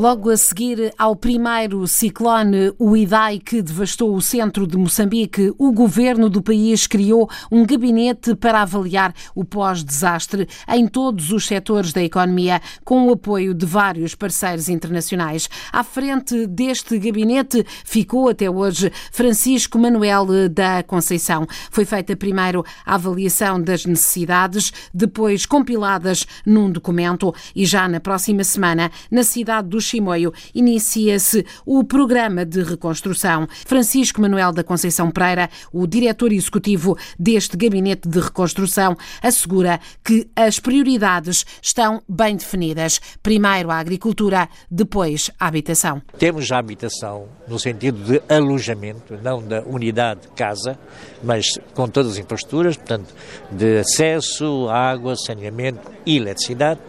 Logo a seguir ao primeiro ciclone, o Idai, que devastou o centro de Moçambique, o governo do país criou um gabinete para avaliar o pós-desastre em todos os setores da economia, com o apoio de vários parceiros internacionais. À frente deste gabinete ficou até hoje Francisco Manuel da Conceição. Foi feita primeiro a avaliação das necessidades, depois compiladas num documento e já na próxima semana, na cidade dos Chimoio, inicia-se o programa de reconstrução. Francisco Manuel da Conceição Pereira, o diretor executivo deste gabinete de reconstrução, assegura que as prioridades estão bem definidas. Primeiro a agricultura, depois a habitação. Temos a habitação no sentido de alojamento, não da unidade casa, mas com todas as infraestruturas, portanto, de acesso, água, saneamento e eletricidade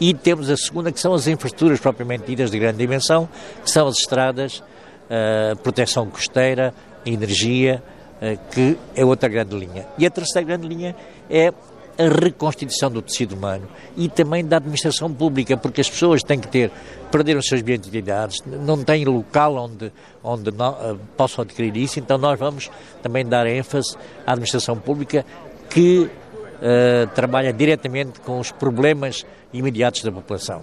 e temos a segunda, que são as infraestruturas propriamente ditas de grande dimensão, que são as estradas, uh, proteção costeira, energia, uh, que é outra grande linha. E a terceira grande linha é a reconstituição do tecido humano e também da administração pública, porque as pessoas têm que ter, perderam as suas identidades, não têm local onde, onde não, uh, possam adquirir isso, então nós vamos também dar ênfase à administração pública que uh, trabalha diretamente com os problemas imediatos da população.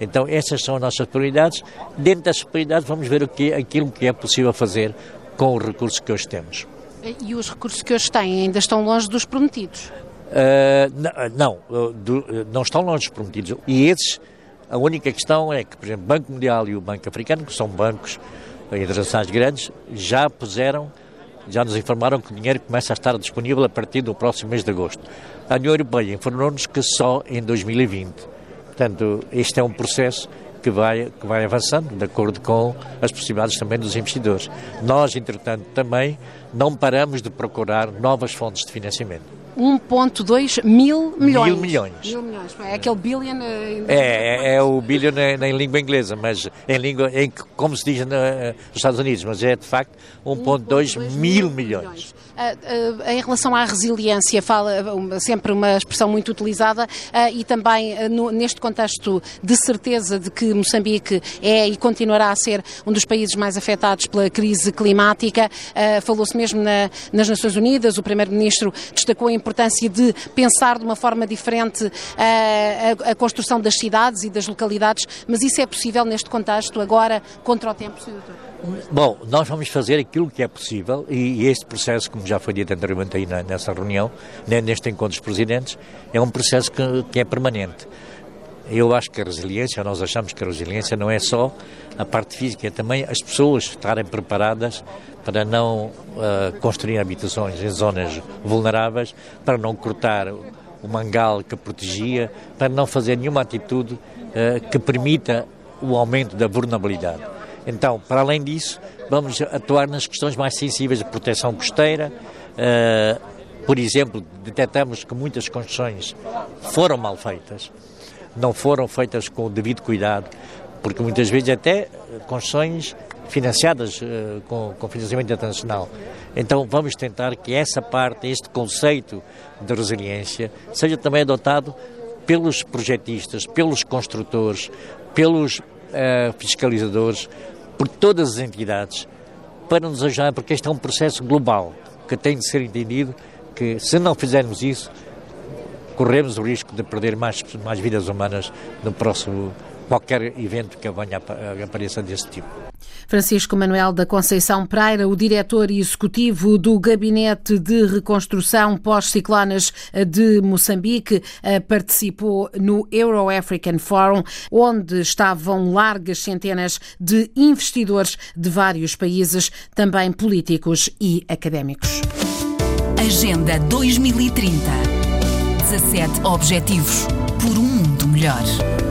Então, essas são as nossas prioridades. Dentro das prioridades, vamos ver o que, aquilo que é possível fazer com os recursos que hoje temos. E os recursos que hoje têm ainda estão longe dos prometidos? Uh, não, do, não estão longe dos prometidos. E esses, a única questão é que, por exemplo, o Banco Mundial e o Banco Africano, que são bancos internacionais grandes, já puseram já nos informaram que o dinheiro começa a estar disponível a partir do próximo mês de agosto. A União Europeia informou-nos que só em 2020. Portanto, este é um processo que vai, que vai avançando, de acordo com as possibilidades também dos investidores. Nós, entretanto, também não paramos de procurar novas fontes de financiamento. 1,2 mil milhões. Mil milhões. Mil milhões. É aquele billion. Eh, é, é, é, o billion em, em, língua inglesa, mas em língua, em, como se diz nos Estados Unidos, mas é de facto 1,2 mil, mil milhões. milhões. Uh, uh, em relação à resiliência, fala sempre uma expressão muito utilizada uh, e também no, neste contexto de certeza de que Moçambique é e continuará a ser um dos países mais afetados pela crise climática. Falou-se mesmo na, nas Nações Unidas, o Primeiro-Ministro destacou a importância de pensar de uma forma diferente a, a, construção das cidades e das localidades, mas isso é possível neste contexto agora, contra o tempo, Sr. Bom, nós vamos fazer aquilo que é possível e, este processo, como já foi dito anteriormente aí nessa reunião, neste encontro dos presidentes, é um processo que, que é permanente. Eu acho que a resiliência, nós achamos que a resiliência não é só a parte física, é também as pessoas estarem preparadas para não uh, construir habitações em zonas vulneráveis, para não cortar o mangal que protegia, para não fazer nenhuma atitude uh, que permita o aumento da vulnerabilidade. Então, para além disso, vamos atuar nas questões mais sensíveis de proteção costeira. Uh, por exemplo, detectamos que muitas construções foram mal feitas, não foram feitas com o devido cuidado, porque muitas vezes até construções financiadas uh, com, com financiamento internacional. Então vamos tentar que essa parte, este conceito de resiliência, seja também adotado pelos projetistas, pelos construtores, pelos uh, fiscalizadores, por todas as entidades para nos ajudar, porque este é um processo global que tem de ser entendido que se não fizermos isso, corremos o risco de perder mais, mais vidas humanas no próximo qualquer evento que venha a apareça desse tipo. Francisco Manuel da Conceição Pereira, o diretor executivo do Gabinete de Reconstrução pós-ciclones de Moçambique, eh, participou no Euro African Forum, onde estavam largas centenas de investidores de vários países, também políticos e académicos. Agenda 2030 17 Objetivos por um mundo melhor.